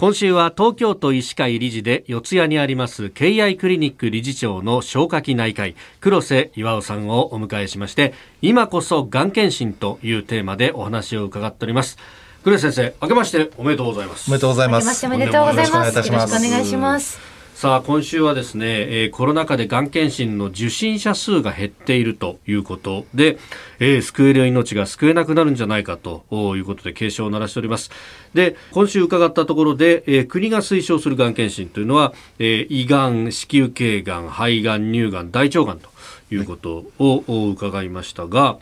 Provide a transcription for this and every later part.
今週は東京都医師会理事で四谷にあります敬愛クリニック理事長の消化器内科医黒瀬岩尾さんをお迎えしまして今こそがん検診というテーマでお話を伺っております。黒瀬先生明けましておめでとうございます。おめでとうございます。おめでとうございます。よろしくお願いしますさあ今週はですね、えー、コロナ禍でがん検診の受診者数が減っているということで、えー、救える命が救えなくなるんじゃないかということで警鐘を鳴らしております。で今週伺ったところで、えー、国が推奨するがん検診というのは、え、胃がん子宮頸がん肺がん乳がん大腸がんということを伺いましたが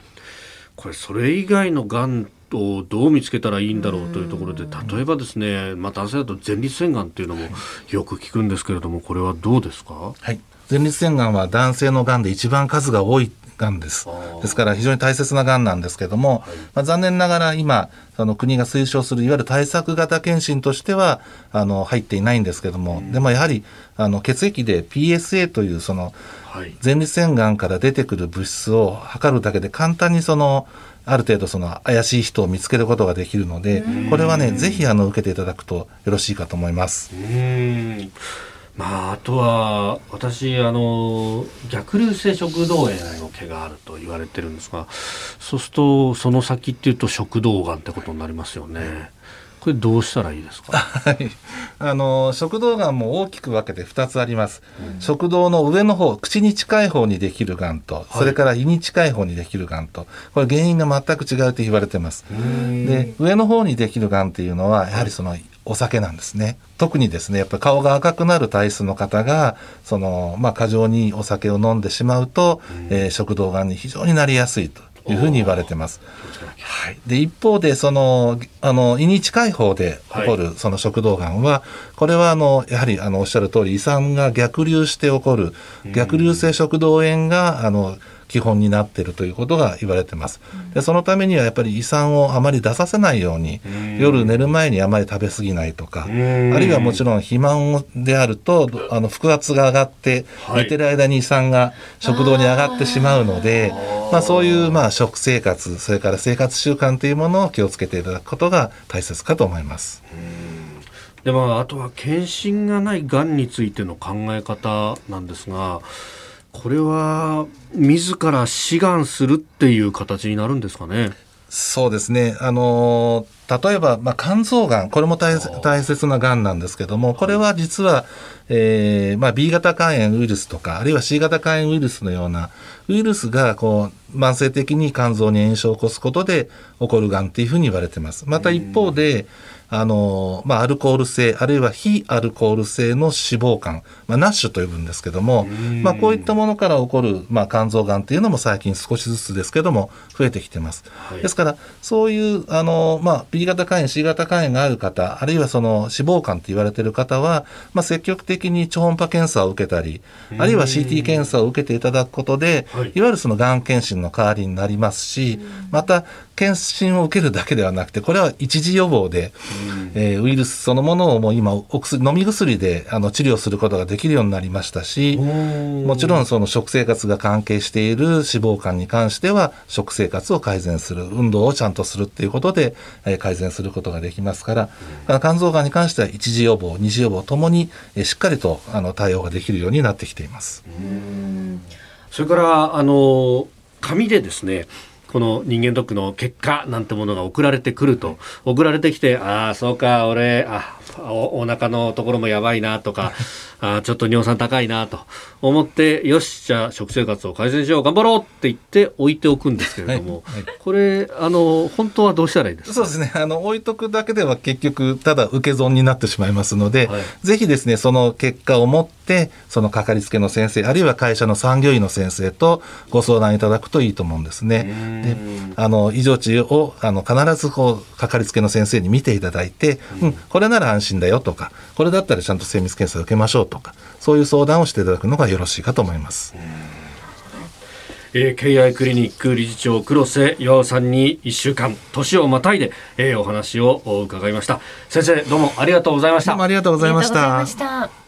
これそれ以外のがんをどう見つけたらいいんだろうというところで例えばですね、まあ、男性だと前立腺がんっていうのもよく聞くんですけれどもこれはどうですか、はい、前立腺がんは男性のがんで一番数が多いがんです。ですから非常に大切ながんなんですけども、はい、まあ、残念ながら今、あの国が推奨するいわゆる対策型検診としてはあの入っていないんですけども、うん、でもやはりあの血液で PSA というその前立腺がんから出てくる物質を測るだけで簡単にそのある程度その怪しい人を見つけることができるのでこれはねぜひあの受けていただくとよろしいかと思います。まあ、あとは私あの逆流性食道炎の毛があると言われてるんですがそうするとその先っていうと食道がんってことになりますよね。これどうしたらいいですか？はい、あの食道がんも大きく分けて2つあります、うん、食道の上の方口に近い方にできるがんと、それから胃に近い方にできるがんとこれ原因が全く違うと言われてます。で上の方にできるがんっていうのはやはりそのお酒なんですね。特にですねやっぱり顔が赤くなる体質の方がそのまあ過剰にお酒を飲んでしまうと、えー、食道がんに非常になりやすいというふうに言われてます。はい、で一方でそのあの胃に近い方で起こるその食道がんは、これはあのやはりあのおっしゃる通り胃酸が逆流して起こる。逆流性食道炎があの基本になっているということが言われてます。でそのためにはやっぱり胃酸をあまり出させないように、夜寝る前にあまり食べ過ぎないとか、あるいはもちろん肥満であるとあの腹圧が上がって、寝てる間に胃酸が食道に上がってしまうので、まあ、そういうまあ食生活それから生活習慣というものを気をつけていただくことが大切かと思います。でまあ、あとは検診がないがんについての考え方なんですがこれは自ら志願するっていう形になるんですかね。そうですね。あの例えば、まあ、肝臓がん、これも大切ながんなんですけども、これは実は、えー、まあ、B 型肝炎ウイルスとか、あるいは C 型肝炎ウイルスのようなウイルスが、こう、慢性的に肝臓に炎症を起こすことで起こるがんっていうふうに言われてます。また一方で、あの、まあ、アルコール性、あるいは非アルコール性の脂肪肝、まあ、ナッシュと呼ぶんですけども、まあ、こういったものから起こる、まあ、肝臓がんっていうのも最近少しずつですけども、増えてきてます。はい、ですから、そういう、あの、まあ、B 型肝炎、C 型肝炎がある方、あるいはその脂肪肝って言われている方は、まあ、積極的に超音波検査を受けたり、あるいは CT 検査を受けていただくことで、はい、いわゆるそのがん検診の代わりになりますし、また、検診を受けるだけではなくて、これは一時予防で、えー、ウイルスそのものをもう今お薬、飲み薬であの治療することができるようになりましたし、もちろんその食生活が関係している脂肪肝に関しては、食生活を改善する、運動をちゃんとするっていうことで、えー、改善することができますから、肝臓がんに関しては一時予防、二次予防ともに、えー、しっかりとあの対応ができるようになってきています。それからあの紙でですねこの人間ドックの結果なんてものが送られてくると、送られてきて、ああ、そうか、俺、あおお腹のところもやばいなとか、あちょっと尿酸高いなと。思って、よし、じゃあ食生活を改善しよう、頑張ろうって言って置いておくんですけれども、はいはい、これ、あの、本当はどうしたらいいですか？そうですね。あの、置いとくだけでは結局、ただ受け損になってしまいますので、はい、ぜひですね、その結果を持って、そのかかりつけの先生、あるいは会社の産業医の先生とご相談いただくといいと思うんですね。で、あの、異常値を、あの、必ずこう、かかりつけの先生に見ていただいて、うん、これなら安心だよとか、これだったらちゃんと精密検査を受けましょうとかそういう相談をしていただくのがよろしいかと思います。えー、KI クリニック理事長黒瀬岩尾さんに1週間年をまたいで、えー、お話を伺いました。先生どうもありがとうございました。どうもありがとうございました